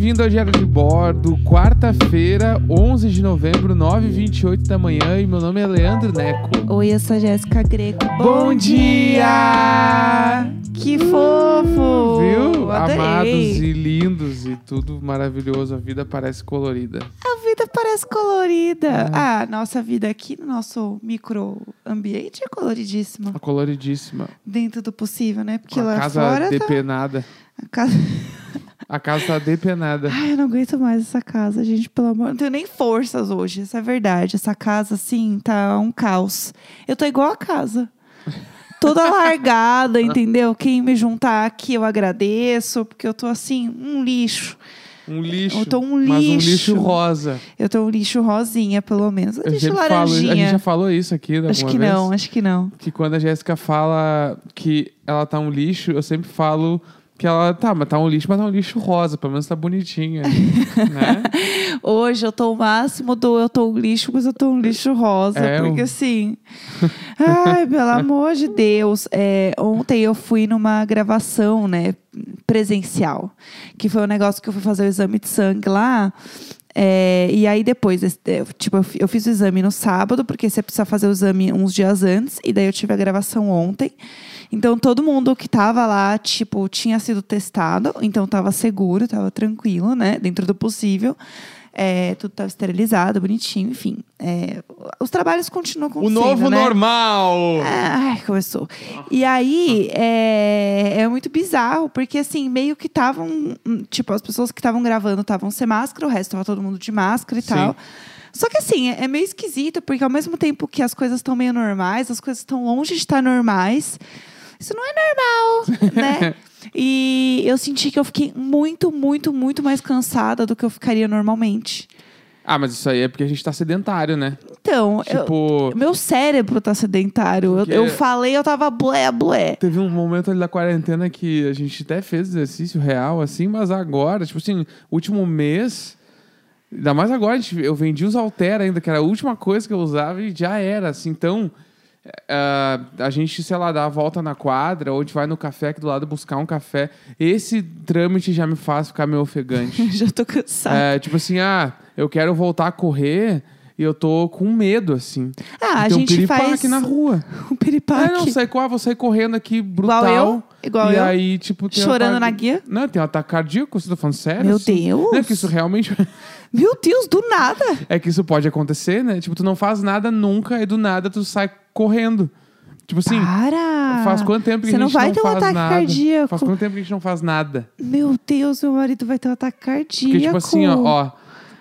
bem-vindo ao Diário de Bordo, quarta-feira, 11 de novembro, 9h28 da manhã, e meu nome é Leandro Neco. Oi, eu sou a Jéssica Greco. Bom dia! Que fofo! Viu? Adorei. Amados e lindos e tudo maravilhoso, a vida parece colorida. A vida parece colorida. É. Ah, nossa vida aqui no nosso microambiente é coloridíssima. Coloridíssima. Dentro do possível, né? Porque a lá casa fora tá... depenada. a casa... A casa tá depenada. Ai, eu não aguento mais essa casa, gente, pelo amor. Não tenho nem forças hoje, essa é verdade. Essa casa, assim, tá um caos. Eu tô igual a casa. Toda largada, entendeu? Quem me juntar aqui eu agradeço, porque eu tô assim, um lixo. Um lixo. Eu tô um Mas um lixo. lixo rosa. Eu tô um lixo rosinha, pelo menos. Um Eu lixo sempre falo, a laranjinha. gente já falou isso aqui alguma acho que vez. não, acho que não. Que quando a Jéssica fala que ela tá um lixo, eu sempre falo que ela tá, mas tá um lixo, mas tá um lixo rosa, pelo menos tá bonitinha. né? Hoje eu tô o máximo do eu tô um lixo, mas eu tô um lixo rosa. É, porque assim. Ai, pelo amor de Deus. É, ontem eu fui numa gravação, né? Presencial. Que foi um negócio que eu fui fazer o exame de sangue lá. É, e aí depois, é, tipo, eu fiz o exame no sábado, porque você precisa fazer o exame uns dias antes, e daí eu tive a gravação ontem. Então todo mundo que tava lá, tipo, tinha sido testado, então tava seguro, tava tranquilo, né? Dentro do possível. É, tudo tava esterilizado, bonitinho, enfim. É, os trabalhos continuam O acontecendo, novo né? normal! Ai, começou. E aí, é, é muito bizarro, porque assim, meio que estavam. hum, Tipo, as pessoas que estavam gravando estavam sem máscara, o resto tava todo mundo de máscara e Sim. tal. Só que assim, é é meio esquisito, porque ao mesmo tempo que as coisas estão meio normais, as coisas estão longe de estar normais. Isso não é normal, né? E eu senti que eu fiquei muito, muito, muito mais cansada do que eu ficaria normalmente. Ah, mas isso aí é porque a gente tá sedentário, né? Então, eu- Tipo, meu cérebro tá sedentário. Eu, Porque- eu falei, eu tava blé, blé. teve um momento ali da quarentena que a gente até fez exercício real, assim, mas agora, tipo assim, último mês. Ainda mais agora, a gente- eu vendi os Altera ainda, que era a última coisa que eu usava e já era, assim. Então, ah, a gente, sei lá, dá a volta na quadra, ou a gente vai no café aqui do lado buscar um café. Esse trâmite já me faz ficar meio ofegante. Já tô cansada. É, tipo assim, ah, eu quero voltar a correr e eu tô com medo, assim. Ah, a Tem um gente piripaque faz na rua. um Ah, piripaque. não, sai, ah, vou sair correndo aqui brutal. Igual eu, igual e eu. aí, tipo, Chorando ataque- na guia. Não, tem um ataque cardíaco, você tá falando sério? Meu assim? Deus. Não, é que isso realmente... Meu Deus, do nada. é que isso pode acontecer, né? Tipo, tu não faz nada nunca e do nada tu sai correndo. Tipo assim, Para. faz quanto tempo que Você a não gente vai não ter um faz ataque nada? cardíaco. Faz quanto tempo que a gente não faz nada? Meu Deus, meu marido vai ter um ataque cardíaco. Porque, tipo assim, ó, ó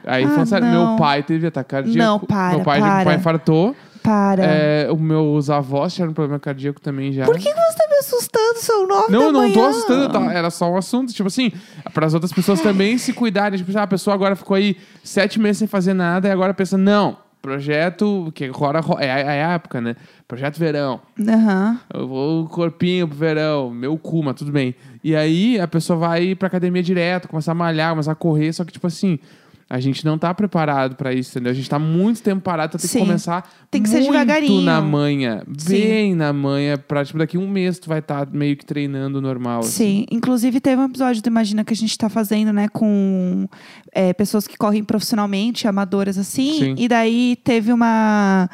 aí Ah, falando sério, não. meu pai teve ataque cardíaco. Não, para, Meu pai, para. meu pai infartou. Para. É, os meus avós tiveram problema cardíaco também já. Por que, que você tá me assustando? São nove Não, da eu não tô manhã. assustando, tá? era só um assunto. Tipo assim, para as outras pessoas também se cuidarem. Tipo, ah, a pessoa agora ficou aí sete meses sem fazer nada e agora pensa, não, projeto, que agora é, a- é a época, né? Projeto verão. Aham. Eu vou corpinho pro verão, meu cu, mas tudo bem. E aí a pessoa vai pra academia direto, começar a malhar, começar a correr, só que, tipo assim. A gente não tá preparado pra isso, entendeu? A gente tá muito tempo parado, então tem que Sim. começar Tem que ser muito devagarinho. na manha, Sim. bem na manha, pra, tipo, daqui um mês tu vai estar meio que treinando normal. assim. Sim, inclusive teve um episódio do Imagina que a gente tá fazendo, né, com é, pessoas que correm profissionalmente, amadoras assim. Sim. E daí teve uma,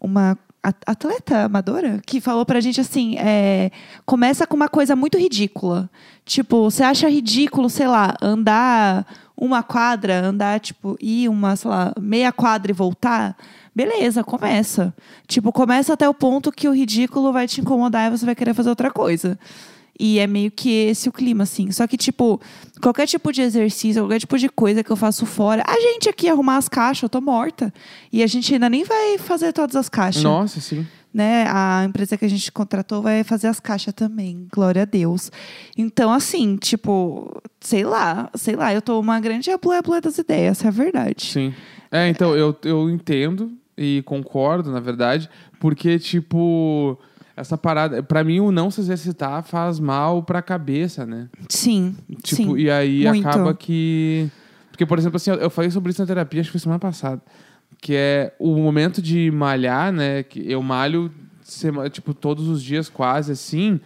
uma atleta amadora que falou pra gente assim: é, começa com uma coisa muito ridícula. Tipo, você acha ridículo, sei lá, andar uma quadra, andar, tipo, ir uma, sei lá, meia quadra e voltar? Beleza, começa. Tipo, começa até o ponto que o ridículo vai te incomodar e você vai querer fazer outra coisa. E é meio que esse o clima, assim. Só que, tipo, qualquer tipo de exercício, qualquer tipo de coisa que eu faço fora, a gente aqui arrumar as caixas, eu tô morta. E a gente ainda nem vai fazer todas as caixas. Nossa, sim. Né? A empresa que a gente contratou vai fazer as caixas também. Glória a Deus. Então, assim, tipo, sei lá, sei lá, eu tô uma grande ablé-ablé das ideias, essa é a verdade. Sim. É, então, eu, eu entendo e concordo, na verdade, porque, tipo, essa parada, pra mim, o não se exercitar faz mal pra cabeça, né? Sim. Tipo, sim. e aí muito. acaba que. Porque, por exemplo, assim, eu- eu falei sobre isso na terapia, acho que foi semana passada. Que é o momento de malhar, né? Que eu malho, tipo, todos os dias quase, assim.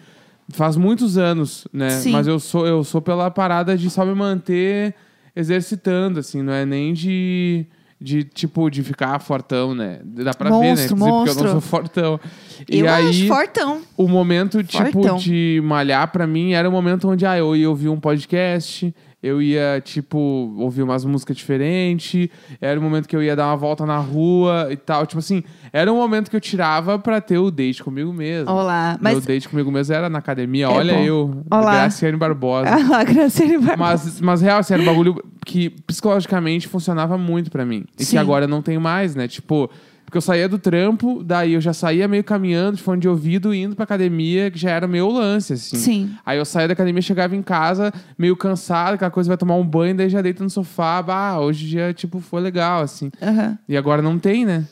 Faz muitos anos, né? Sim. Mas eu sou, eu sou pela parada de só me manter exercitando, assim, não é nem de. De, tipo, de ficar fortão, né? Dá pra ver, né? Monstro, Porque eu não sou fortão. E eu aí, acho fortão. o momento, tipo, Fortão. de malhar pra mim era o momento onde ah, eu ia ouvir um podcast, eu ia, tipo, ouvir umas músicas diferentes, era o momento que eu ia dar uma volta na rua e tal. Tipo assim, era um momento que eu tirava pra ter o date comigo mesmo. Olá. Meu Mas. date comigo mesmo era na academia. É Olha bom. eu, Olá. Graciane Barbosa. Ah lá, Graciane vai. Mas, mas real, assim, era um bagulho que psicologicamente funcionava muito pra mim. E Sim. que agora não tem mais, né? Tipo, porque eu saía do trampo, daí eu já saía meio caminhando, de fone de ouvido, indo pra academia, que já era meu lance, assim. Sim. Aí eu saía da academia, chegava em casa, meio cansado, aquela coisa, vai tomar um banho, daí já deita no sofá, bah, hoje já, tipo, foi legal, assim. Aham. E agora não tem, né?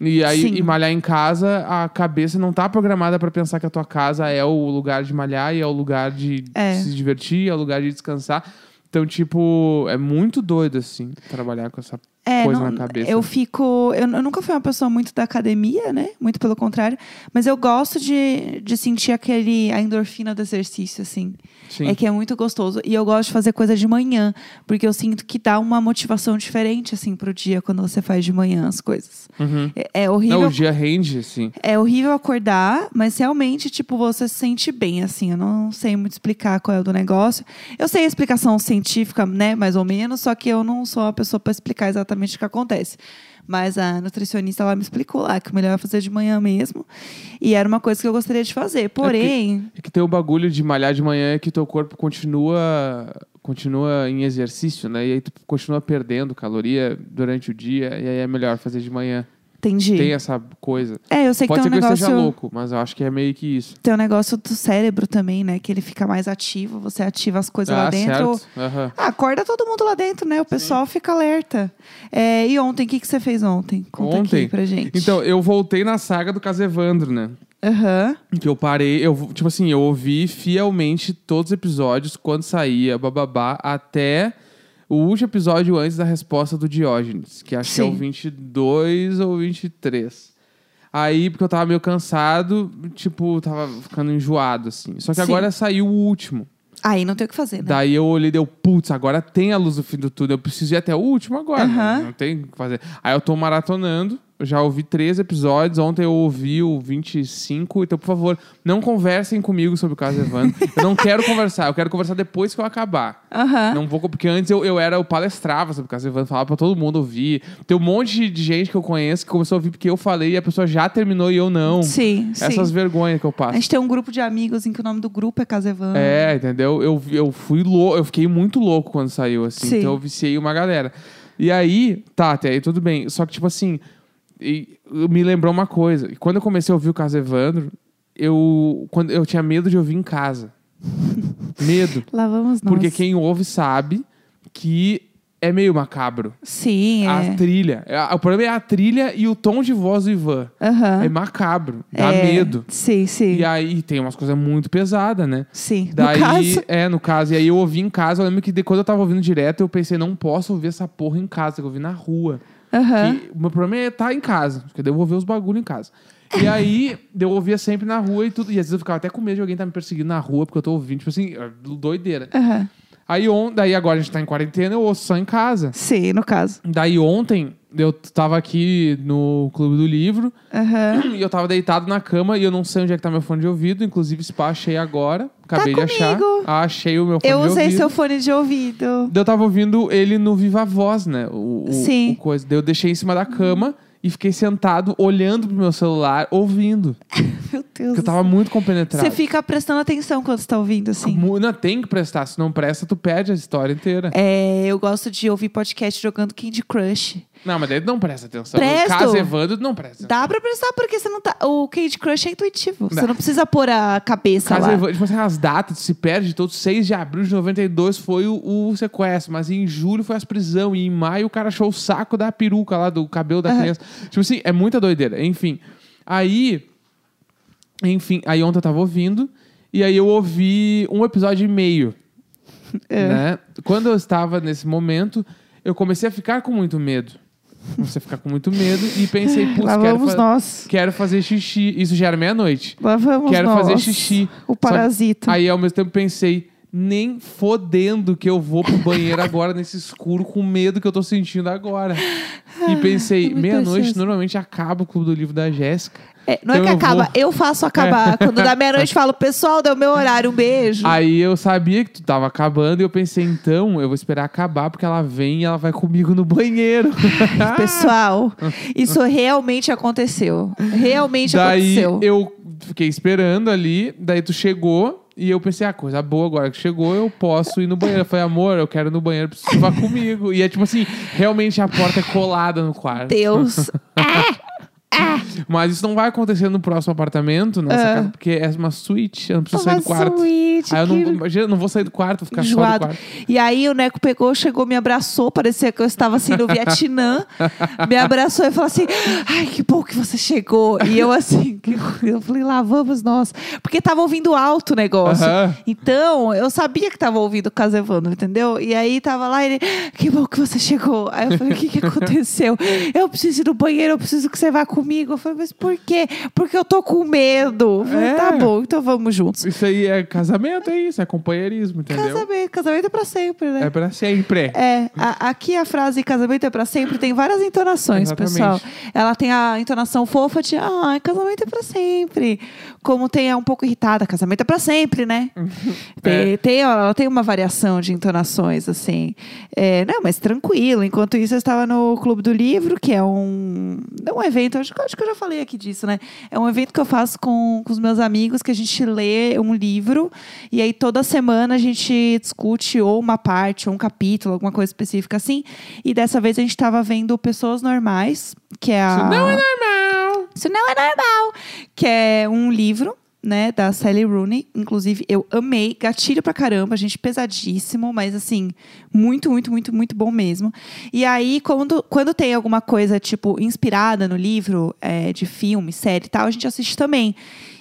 E aí, Sim. e malhar em casa, a cabeça não tá programada pra pensar que a tua casa é o lugar de malhar e é o lugar de É. se divertir, é o lugar de descansar. Então, tipo, é muito doido, assim, trabalhar com essa É, coisa não- na cabeça. eu fico. Eu, eu nunca fui uma pessoa muito da academia, né? Muito pelo contrário. Mas eu gosto de, de sentir aquele. a endorfina do exercício, assim. Sim. É que é muito gostoso. E eu gosto de fazer coisa de manhã, porque eu sinto que dá uma motivação diferente, assim, pro dia quando você faz de manhã as coisas. Uhum. É, é horrível. Não, o dia rende, assim. É horrível acordar, mas realmente, tipo, você se sente bem, assim. Eu não sei muito explicar qual é o do negócio. Eu sei a explicação científica, né, mais ou menos, só que eu não sou a pessoa para explicar exatamente o que acontece. Mas a nutricionista, ela me explicou lá que o melhor é fazer de manhã mesmo. E era uma coisa que eu gostaria de fazer. Porém, É que tem o bagulho de malhar de manhã é que teu corpo continua continua em exercício, né? E aí tu continua perdendo caloria durante o dia, e aí é melhor fazer de manhã. Entendi. Tem essa coisa. É, eu sei que Pode ser tem um que eu negócio. esteja louco, mas eu acho que é meio que isso. Tem um negócio do cérebro também, né? Que ele fica mais ativo, você ativa as coisas lá ah, dentro. certo. Aham. Ah, acorda todo mundo lá dentro, né? O pessoal fica alerta. É, e ontem, o que, que você fez ontem? Conta Ontem? aqui pra gente. Então, eu voltei na saga do caso Evandro, né? Aham. Que eu parei, eu, tipo assim, eu ouvi fielmente todos os episódios quando saía, bababá, até o último episódio antes da resposta do Diógenes, que acho que é o Sim. 22 ou 23. Aí, porque eu tava meio cansado, tipo, tava ficando enjoado, assim. Só que Sim. agora saiu o último. Aí não tem o que fazer, né? Daí eu olhei e deu, putz, agora tem a luz do fim do túnel. Eu preciso ir até o último agora. Aham. Não tem o que fazer. Aí eu tô maratonando. Já ouvi três episódios. Ontem eu ouvi o 25. Então, por favor, não conversem comigo sobre o caso Evandro. eu não quero conversar. Eu quero conversar depois que eu acabar. Aham. Não vou, porque antes eu, eu era o palestrava sobre o caso Evandro, falava pra todo mundo ouvir. Tem um monte de gente que eu conheço que começou a ouvir porque eu falei e a pessoa já terminou e eu não. Sim, sim. Essas vergonhas que eu passo. A gente tem um grupo de amigos em que o nome do grupo é Casevando. É, entendeu? Eu, eu fui louco, eu fiquei muito louco quando saiu, assim. Sim. Então eu viciei uma galera. E aí, tá, até aí tudo bem. Só que, tipo assim, e- me lembrou uma coisa. Quando eu comecei a ouvir o caso Evandro, eu, quando, eu tinha medo de ouvir em casa. medo. Lá vamos nós. Porque quem ouve sabe que é meio macabro. Sim, A é. trilha. A- O problema é a trilha e o tom de voz do Ivan. Aham. É macabro. Dá É, medo. Sim, sim. E aí tem umas coisas muito pesadas, né? Sim. Daí, no caso. é, no caso. E aí eu ouvi em casa, eu lembro que de- quando eu tava ouvindo direto, eu pensei, não posso ouvir essa porra em casa, eu ouvi na rua. Que o meu problema é estar em casa, porque daí eu vou ver os bagulho em casa. E aí, eu ouvia sempre na rua e tudo. E às vezes eu ficava até com medo de alguém estar me perseguindo na rua, porque eu tô ouvindo, tipo assim, doideira. Aham. Aí on, daí agora a gente tá em quarentena, eu ouço só em casa. Sim, no caso. Daí ontem, eu tava aqui no Clube do Livro, Aham. e eu tava deitado na cama e eu não sei onde é que tá meu fone de ouvido. Inclusive, spa achei agora. Acabei de achar. Tá comigo. Ah, achei o meu fone Eu de usei ouvido. seu fone de ouvido. Eu tava ouvindo ele no Viva Voz, né? O, o- Sim. o coisa. Daí eu deixei em cima da cama e fiquei sentado, olhando pro meu celular, ouvindo. Deus. Porque eu tava muito compenetrado. Você fica prestando atenção quando você tá ouvindo, assim. Não, tem que prestar. Se não presta, tu perde a história inteira. É, eu gosto de ouvir podcast jogando Candy Crush. Não, mas daí não presta atenção. Presto. No caso Evandro, não presta atenção. Dá pra prestar porque você não tá. O Candy Crush é intuitivo. Você não precisa pôr a cabeça Caso lá. Evandro, tipo assim, as datas se perde todos. 6 de abril de 92 foi o, o sequestro, mas em julho foi as prisão e em maio o cara achou o saco da peruca lá, do cabelo da Aham. criança. Tipo assim, é muita doideira. Enfim, aí... Enfim, aí ontem eu tava ouvindo e aí eu ouvi um episódio e meio, É. né? Quando eu estava nesse momento, eu comecei a ficar com muito medo. Comecei a ficar com muito medo e pensei, putz, Lá quero, vamos fa- nós. quero fazer xixi. Isso já era meia-noite. Lá vamos Quero nós. fazer xixi. O Só- parasita. Aí ao mesmo tempo pensei, nem fodendo que eu vou pro banheiro agora nesse escuro com medo que eu tô sentindo agora. E pensei, muito meia-noite normalmente acaba o clube do livro da Jéssica. É, não é Então que eu acaba, vou- eu faço acabar. Quando dá meia-noite, falo, pessoal, deu meu horário, um beijo. Aí eu sabia que tu tava acabando e eu pensei, então, eu vou esperar acabar porque ela vem e ela vai comigo no banheiro. Pessoal, isso realmente aconteceu. Realmente Daí aconteceu. eu fiquei esperando ali, daí tu chegou e eu pensei, ah, coisa boa, agora que chegou eu posso ir no banheiro. Eu falei, amor, eu quero ir no banheiro, preciso que vá comigo. E é tipo assim, realmente a porta é colada no quarto. Deus. Mas isso não vai acontecer no próximo apartamento, nossa Ah. casa, porque é uma suíte, eu não preciso Uma sair do quarto. suíte, Aí eu não, que imagina, não vou sair do quarto, vou ficar só enjoado. quarto. E aí o Neco pegou, chegou, me abraçou, parecia que eu estava assim no Vietnã. me abraçou e falou assim: Ai, que bom que você chegou. E eu assim, eu falei, lá vamos nós. Porque tava ouvindo alto o negócio. Aham. Então, eu sabia que tava ouvindo o caso Evandro, entendeu? E aí tava lá ele, que bom que você chegou. Aí eu falei, o que, que aconteceu? Eu preciso ir no banheiro, eu preciso que você vá comigo. Eu falei, mas por quê? Porque eu tô com medo. Eu falei, É. tá bom, então vamos juntos. Isso aí é casamento, é isso, é companheirismo, entendeu? Casamento, casamento é pra sempre, né? É pra sempre. É, a- aqui a frase casamento é pra sempre tem várias entonações, Exatamente. pessoal. Ela tem a entonação fofa de ah, casamento é pra sempre. Como tem a um pouco irritada, casamento é pra sempre, né? tem, É. tem- ela tem uma variação de entonações, assim. É, não, mas tranquilo. Enquanto isso, eu estava no Clube do Livro, que é um, é um evento, acho, que- acho que eu já falei aqui disso, né? É um evento que eu faço com, com os meus amigos, que a gente lê um livro e aí toda semana a gente discute ou uma parte, ou um capítulo, alguma coisa específica assim. E dessa vez a gente estava vendo Pessoas Normais, que é a... Isso não é normal. Isso não é normal. Que é um livro, né, da Sally Rooney. Inclusive, eu amei. Gatilho pra caramba, gente, pesadíssimo, mas assim, muito, muito, muito, muito bom mesmo. E aí, quando, quando tem alguma coisa, tipo, inspirada no livro, é, de filme, série e tal, a gente assiste também.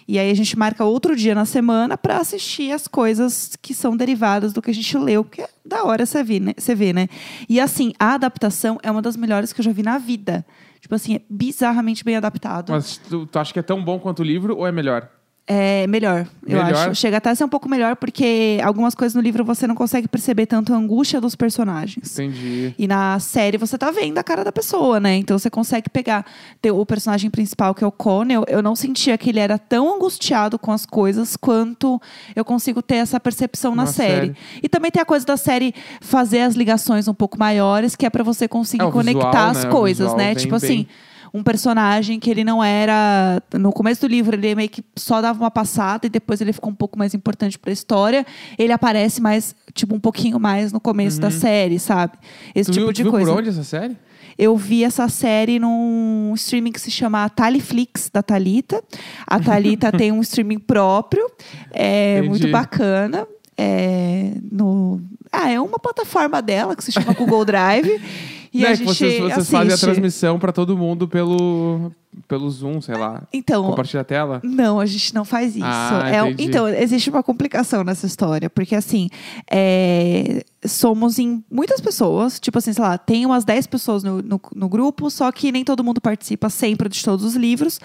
E aí a gente marca outro dia na semana pra assistir as coisas que são derivadas do que a gente leu, que é da hora você ver, né? Você vê, né? E assim, a adaptação é uma das melhores que eu já vi na vida. Tipo assim, é bizarramente bem adaptado. Mas tu, tu acha que é tão bom quanto o livro ou é melhor? É melhor, eu Melhor? acho. Chega até a ser um pouco melhor, porque algumas coisas no livro você não consegue perceber tanto a angústia dos personagens. Entendi. E na série você tá vendo a cara da pessoa, né? Então você consegue pegar o personagem principal, que é o Connell. Eu não sentia que ele era tão angustiado com as coisas quanto eu consigo ter essa percepção na, Na série. série. E também tem a coisa da série fazer as ligações um pouco maiores, que é pra você conseguir É, conectar visual, as né? Coisas, né? Tipo assim, bem. Um personagem que ele não era. No começo do livro, ele meio que só dava uma passada e depois ele ficou um pouco mais importante pra história. Ele aparece mais, tipo, um pouquinho mais no começo da série, sabe? Esse Uhum. Tu tipo viu, de tu viu coisa. por onde essa série? Eu vi essa série num streaming que se chama Taliflix, da Talita. A Talita tem um streaming próprio, é Entendi. muito bacana. É, no, ah, é uma plataforma dela que se chama Google Drive. E Né, a que gente vocês, vocês fazem a transmissão pra todo mundo pelo, pelo Zoom, sei lá. Então, Compartilha a tela. Não, a gente não faz isso. Ah, É então, existe uma complicação nessa história, porque assim, é, somos em muitas pessoas, tipo assim, sei lá, tem umas 10 pessoas no, no, no grupo, só que nem todo mundo participa sempre de todos os livros,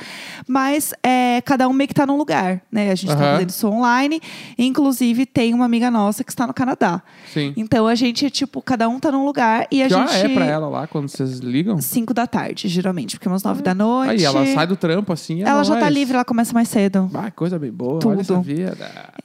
mas é, cada um meio que tá num lugar, né? A gente tá Aham. fazendo isso online, inclusive tem uma amiga nossa que está no Canadá. Sim. Então a gente, tipo, cada um tá num lugar e a que gente. hora é pra ela lá quando vocês ligam? 5 da tarde, geralmente, porque é umas 9 da noite. Aí ela sai do trampo assim. Ela já tá livre, ela começa mais cedo. Ah, coisa bem boa. Tudo. Olha essa vida.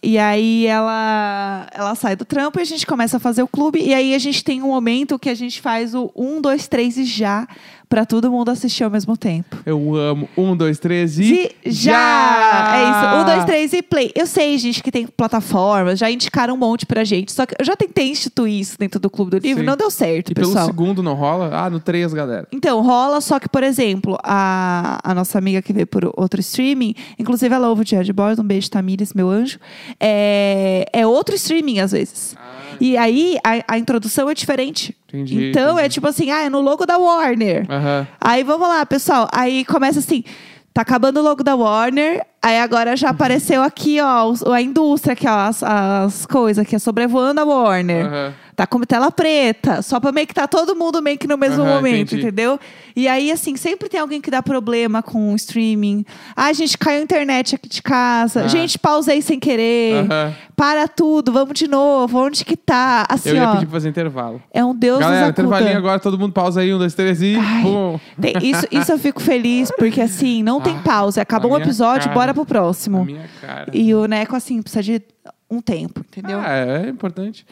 E aí ela, ela sai do trampo e a gente começa a fazer o clube. E aí a gente tem um momento que a gente faz o 1, 2, 3 e já, pra todo mundo assistir ao mesmo tempo. Eu amo. Um, dois, três e. E já! É isso. Um, dois, três e play. Eu sei, gente, que tem plataformas, já indicaram um monte pra gente. Só que eu já tentei instituir isso dentro do Clube do Livro, Sim. não deu certo, E pelo pessoal. segundo não rola? Ah, no três, galera. Então, rola, só que, por exemplo, a, a nossa amiga que veio por outro streaming, inclusive ela ouve o Diário de Bordo, um beijo, Tamires, meu anjo, é, é outro streaming às vezes. E aí a, a introdução é diferente. Entendi, então é entendi. tipo assim, ah, é no logo da Warner. Aham. Aí vamos lá, pessoal. Aí começa assim. Tá acabando o logo da Warner. Aí agora já apareceu aqui, ó, a indústria, aqui, ó, as, as coisas que é sobrevoando a Warner. Aham. Tá com tela preta, só pra meio que tá todo mundo meio que no mesmo Aham, momento, entendi. entendeu? E aí, assim, sempre tem alguém que dá problema com o streaming. Ah, gente, caiu a internet aqui de casa. Ah. Gente, pausei sem querer. Aham. Para tudo, vamos de novo. Onde que tá? Assim, Eu ia ó, pedir pra fazer intervalo. é um Deus Galera, nos acuda. intervalinho agora, todo mundo pausa aí, um, dois, três e. Ai. Pum. Tem- isso, isso eu fico feliz, porque assim, não tem Ah, pausa. Acabou a um minha episódio, cara. bora pro próximo. minha cara. E o Neco, assim, precisa de um tempo, entendeu? Ah, é importante.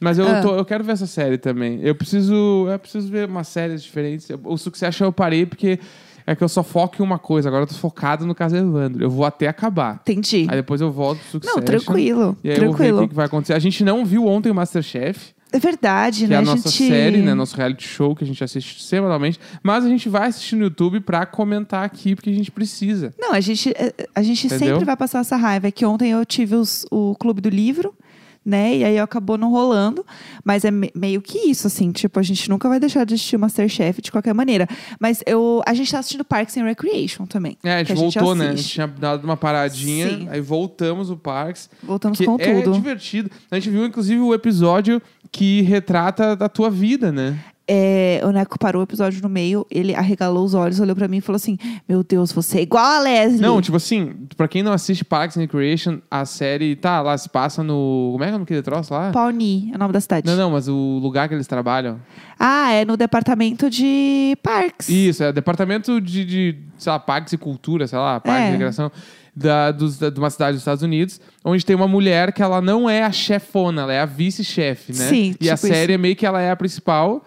Mas eu, Ah. tô- eu quero ver essa série também. Eu preciso, eu preciso ver umas séries diferentes. O Succession eu parei porque é que eu só foco em uma coisa. Agora eu tô focado no caso Evandro. Eu vou até acabar. Entendi. Aí depois eu volto pro Succession. Não, tranquilo. E aí eu vou ver o tranquilo. que, que vai acontecer. A gente não viu ontem o Masterchef, É verdade, que né? é a nossa gente... série, né? Nosso reality show que a gente assiste semanalmente. Mas a gente vai assistir no YouTube pra comentar aqui, porque a gente precisa. Não, a gente, é, a gente Entendeu? sempre vai passar essa raiva. É que ontem eu tive os- o Clube do Livro, né? E aí acabou não rolando. Mas é me- meio que isso, assim. Tipo, a gente nunca vai deixar de assistir Masterchef de qualquer maneira. Mas eu, a gente tá assistindo Parks and Recreation também. É, a gente voltou, né? A gente tinha dado uma paradinha, Sim. aí voltamos o Parks. Voltamos com é tudo. divertido. A gente viu, inclusive, o episódio que retrata da tua vida, né? É, o Neco parou o episódio no meio, ele arregalou os olhos, olhou pra mim e falou assim: Meu Deus, você é igual a Leslie. Não, tipo assim, pra quem não assiste Parks and Recreation, a série, tá, lá se passa no... Como é que é o nome daquele troço lá? Pawnee é o nome da cidade. Não, não, mas o lugar que eles trabalham. Ah, é no departamento de parques. Isso, é departamento de, de sei lá, parques e cultura, sei lá, parques É. e recreação. Da, dos- da- de uma cidade dos Estados Unidos, onde tem uma mulher que ela não é a chefona, ela é a vice-chefe, né? Sim, e a tipo série é meio que ela é a principal.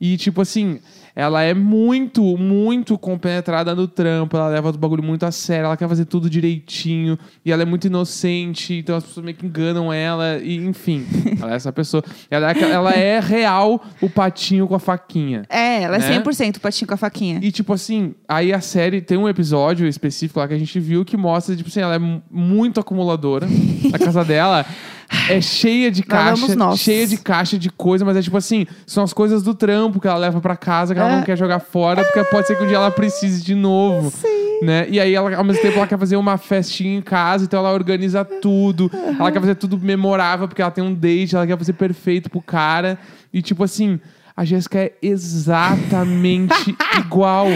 E, tipo assim, ela é muito, muito compenetrada no trampo, ela leva o bagulho muito a sério, ela quer fazer tudo direitinho, e ela é muito inocente, então as pessoas meio que enganam ela, e enfim, ela é essa pessoa. Ela é, ela é real o patinho com a faquinha. É, ela é Né? 100% patinho com a faquinha. E, tipo assim, aí a série tem um episódio específico lá que a gente viu que mostra, tipo assim, ela é mu- muito acumuladora. a casa dela é cheia de caixa, nós. cheia de caixa de coisa, mas é tipo assim, são as coisas do trampo que ela leva pra casa, que ela É. não quer jogar fora, porque pode ser que um dia ela precise de novo. Sim. Né? E aí, ela, ao mesmo tempo, ela quer fazer uma festinha em casa, então ela organiza tudo. Ela quer fazer tudo memorável, porque ela tem um date, ela quer fazer perfeito pro cara. E, tipo assim, a Jéssica é exatamente igual.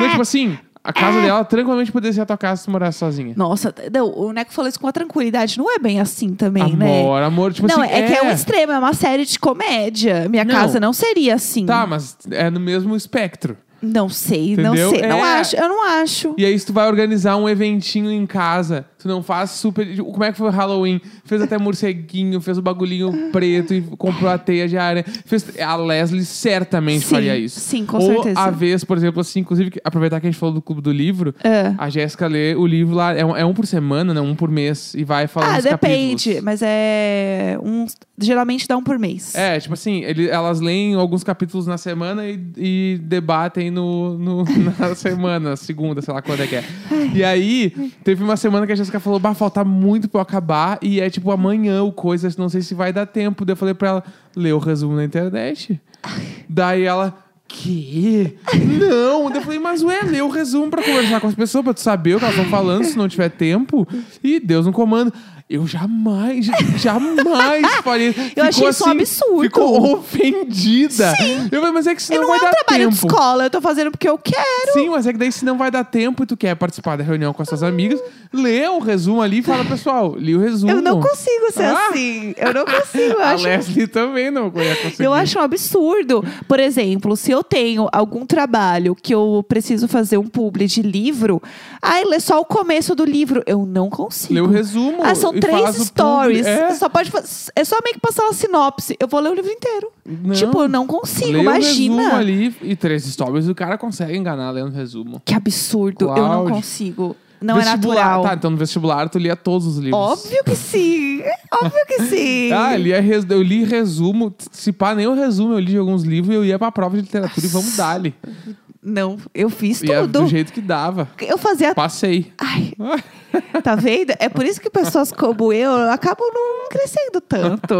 Não, tipo assim, a casa dela tranquilamente poderia ser a tua casa se tu morasse sozinha. Nossa, não, o Neco falou isso com a tranquilidade. Não é bem assim também, né? amor, amor, tipo não, assim. é, que é um extremo, é uma série de comédia. Minha Não. casa não seria assim. Tá, mas é no mesmo espectro. Não sei, não Entendeu? sei. Não É. acho, eu não acho. E aí, se tu vai organizar um eventinho em casa, tu não faz super. Como é que foi o Halloween? Fez até morceguinho, fez o bagulhinho preto e comprou a teia de aranha. Fez... A Leslie certamente Sim, faria isso. sim, com Ou certeza. a vez, por exemplo, assim, inclusive, aproveitar que a gente falou do Clube do Livro, É. a Jéssica lê o livro lá, é um, é um por semana, né? Um por mês, e vai falando Ah, depende, capítulos. mas é um, geralmente dá um por mês. É, tipo assim, ele- elas leem alguns capítulos na semana e, e debatem no, no- na semana, segunda, sei lá quando é que é. E aí, teve uma semana que a Jéssica falou, bah, falta muito pra eu acabar, e é tipo amanhã o coisa, não sei se vai dar tempo. Daí eu falei pra ela, lê o resumo na internet. Daí ela, que? Não! Daí eu falei, mas ué, lê o resumo pra conversar com as pessoas, pra tu saber o que elas estão falando, se não tiver tempo. E Deus no comando. Eu jamais, jamais faria. Eu achei isso um absurdo. Ficou ofendida. Eu falei, mas é que E senão não vai é um dar trabalho de tempo. escola, eu tô fazendo porque eu quero. Sim, mas é que daí se não vai dar tempo e tu quer participar da reunião com as suas amigas, lê o resumo ali e fala, pessoal, li o resumo. Eu não consigo ser Ah. assim. Eu não consigo. Eu A acho, Leslie também não ia conseguir. eu acho um absurdo. Por exemplo, se eu tenho algum trabalho que eu preciso fazer um publi de livro, ai, lê só o começo do livro. Eu não consigo. Lê o resumo. Ah, são três stories. É. Só pode é só meio que passar uma sinopse. Eu vou ler o livro inteiro. Não. Tipo, eu não consigo, Lê o resumo imagina. ali e três stories o cara consegue enganar lendo resumo. Que absurdo. Eu não Cláudio. consigo. Não é natural. Tá, então no vestibular tu lia todos os livros. Óbvio que sim. Óbvio que sim. Ah, eu li, res- eu li resumo. Se pá, nem o resumo eu li de alguns livros e eu ia pra prova de literatura e vamos dar-lhe. Não, eu fiz E é tudo. do jeito que dava. Eu fazia. Passei. Ai, tá vendo? É por isso que pessoas como eu acabam não crescendo tanto.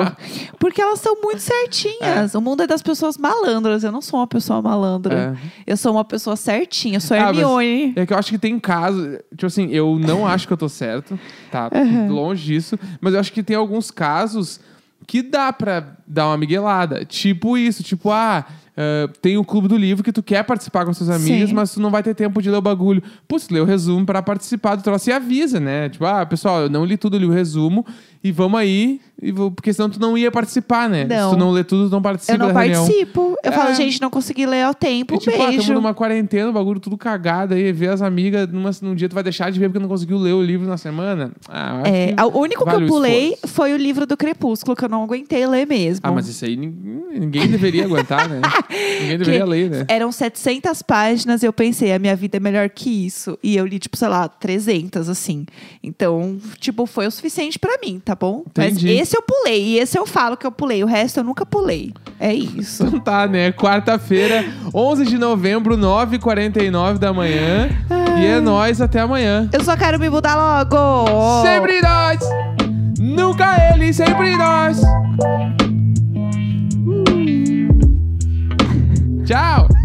Porque elas são muito certinhas. O mundo é das pessoas malandras. Eu não sou uma pessoa malandra. Eu sou uma pessoa certinha. Eu sou Ah, Hermione. É que eu acho que tem casos. Tipo assim, eu não acho que eu tô certo. Tá longe disso. Mas eu acho que tem alguns casos que dá pra dá uma miguelada. Tipo isso, tipo, ah. Ah, tem o clube do livro que tu quer participar com seus amigos, Sim. mas tu não vai ter tempo de ler o bagulho. Putz, lê o resumo pra participar do troço e avisa, né? Tipo, ah, pessoal, eu não li tudo, li o resumo e vamos aí, e vou... porque senão tu não ia participar, né? Não. Se tu não lê tudo, tu não participa Eu não da reunião. participo. Eu É. falo, gente, não consegui ler ao tempo. E, tipo, ah, beijo. tamo numa quarentena, o bagulho tudo cagado aí, ver as amigas numa, num dia tu vai deixar de ver porque não conseguiu ler o livro na semana. Ah, É, o único vale que eu pulei foi o livro do Crepúsculo, que eu não aguentei ler mesmo. Ah, mas isso aí nin- ninguém deveria aguentar, né? Ninguém deveria ler, né? Eram 700 páginas e eu pensei, a minha vida é melhor que isso. E eu li, tipo, sei lá, 300, assim. Então, tipo, foi o suficiente para mim, tá bom? Entendi. Mas esse eu pulei, e esse eu falo que eu pulei. O resto eu nunca pulei. É isso. Então tá, né? Quarta-feira, 11 de novembro, 9h49 da manhã. Ai. E é nóis, até amanhã. Eu só quero me mudar logo! Sempre nós! Nunca ele, sempre nós! Uh. Tchau!